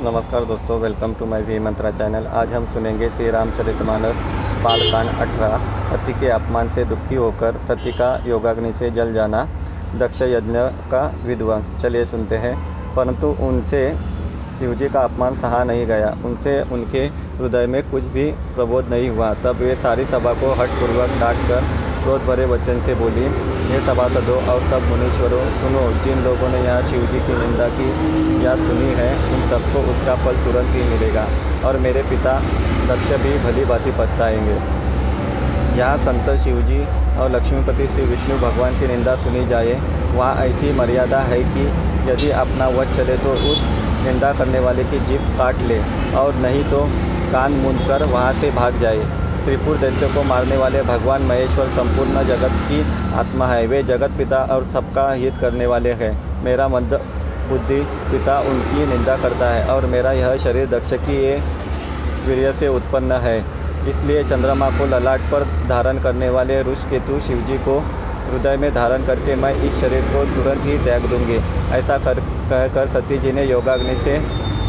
नमस्कार दोस्तों welcome to my V Mantra channel आज हम सुनेंगे श्री रामचरितमानस बालकांड अठारह पति के अपमान से दुखी होकर सती का योगाग्नि से जल जाना, दक्ष यज्ञ का विध्वंस चलिए सुनते हैं। परंतु उनसे, शिवजी का अपमान सहा नहीं गया। उनसे उनके हृदय में कुछ भी प्रबोध नहीं हुआ। तब वे सारी सभा को हठपूर्वक डांट कर क्रोध भरे वचन से बोली, हे सभासदों और सब मुनीश्वरों, सुनो, जिन लोगों ने यहाँ शिव जी की निंदा की, या सुनी है, उन सबको उसका फल तुरंत ही मिलेगा और मेरे पिता दक्ष भी भली भांति पछताएँगे। यहाँ संत शिवजी और लक्ष्मीपति श्री विष्णु भगवान की निंदा सुनी जाए, वहाँ ऐसी मर्यादा है कि यदि अपना वध चले तो उस निंदा करने वाले की जीप काट ले और नहीं तो कान मूंद कर वहाँ से भाग जाए। त्रिपुर दैत्य को मारने वाले भगवान महेश्वर संपूर्ण जगत की आत्मा है। वे जगत पिता और सबका हित करने वाले हैं। मेरा मंद बुद्धि पिता उनकी निंदा करता है और मेरा यह शरीर दक्ष की ये वीर्य से उत्पन्न है। इसलिए चंद्रमा को ललाट पर धारण करने वाले ऋष केतु शिवजी को हृदय में धारण करके मैं इस शरीर को तुरंत ही त्याग दूँगी। ऐसा कर, कहकर सती जी ने योगाग्नि से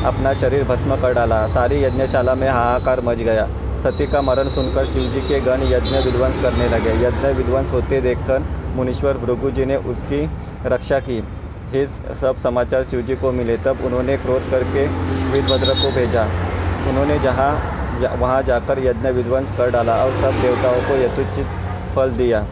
अपना शरीर भस्म कर डाला। सारी यज्ञशाला में हाहाकार मच गया। सती का मरण सुनकर शिवजी के गण यज्ञ विध्वंस करने लगे। यज्ञ विध्वंस होते देखकर मुनीश्वर भृगु जी ने उसकी रक्षा की। ये सब समाचार शिवजी को मिले तब उन्होंने क्रोध करके वीरभद्र को भेजा। उन्होंने जहाँ जा, वहाँ जाकर यज्ञ विध्वंस कर डाला और सब देवताओं को यथोचित फल दिया।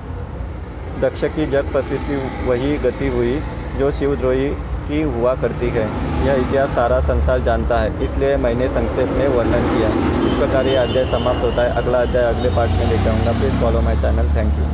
दक्ष की जग प्रतिष्ठी वही गति हुई जो शिवद्रोही की हुआ करती है। यह इतिहास सारा संसार जानता है, इसलिए मैंने संक्षेप में वर्णन किया। इस प्रकार यह अध्याय समाप्त होता है। अगला अध्याय अगले पार्ट में लेकर आऊँगा। Please follow my channel thank you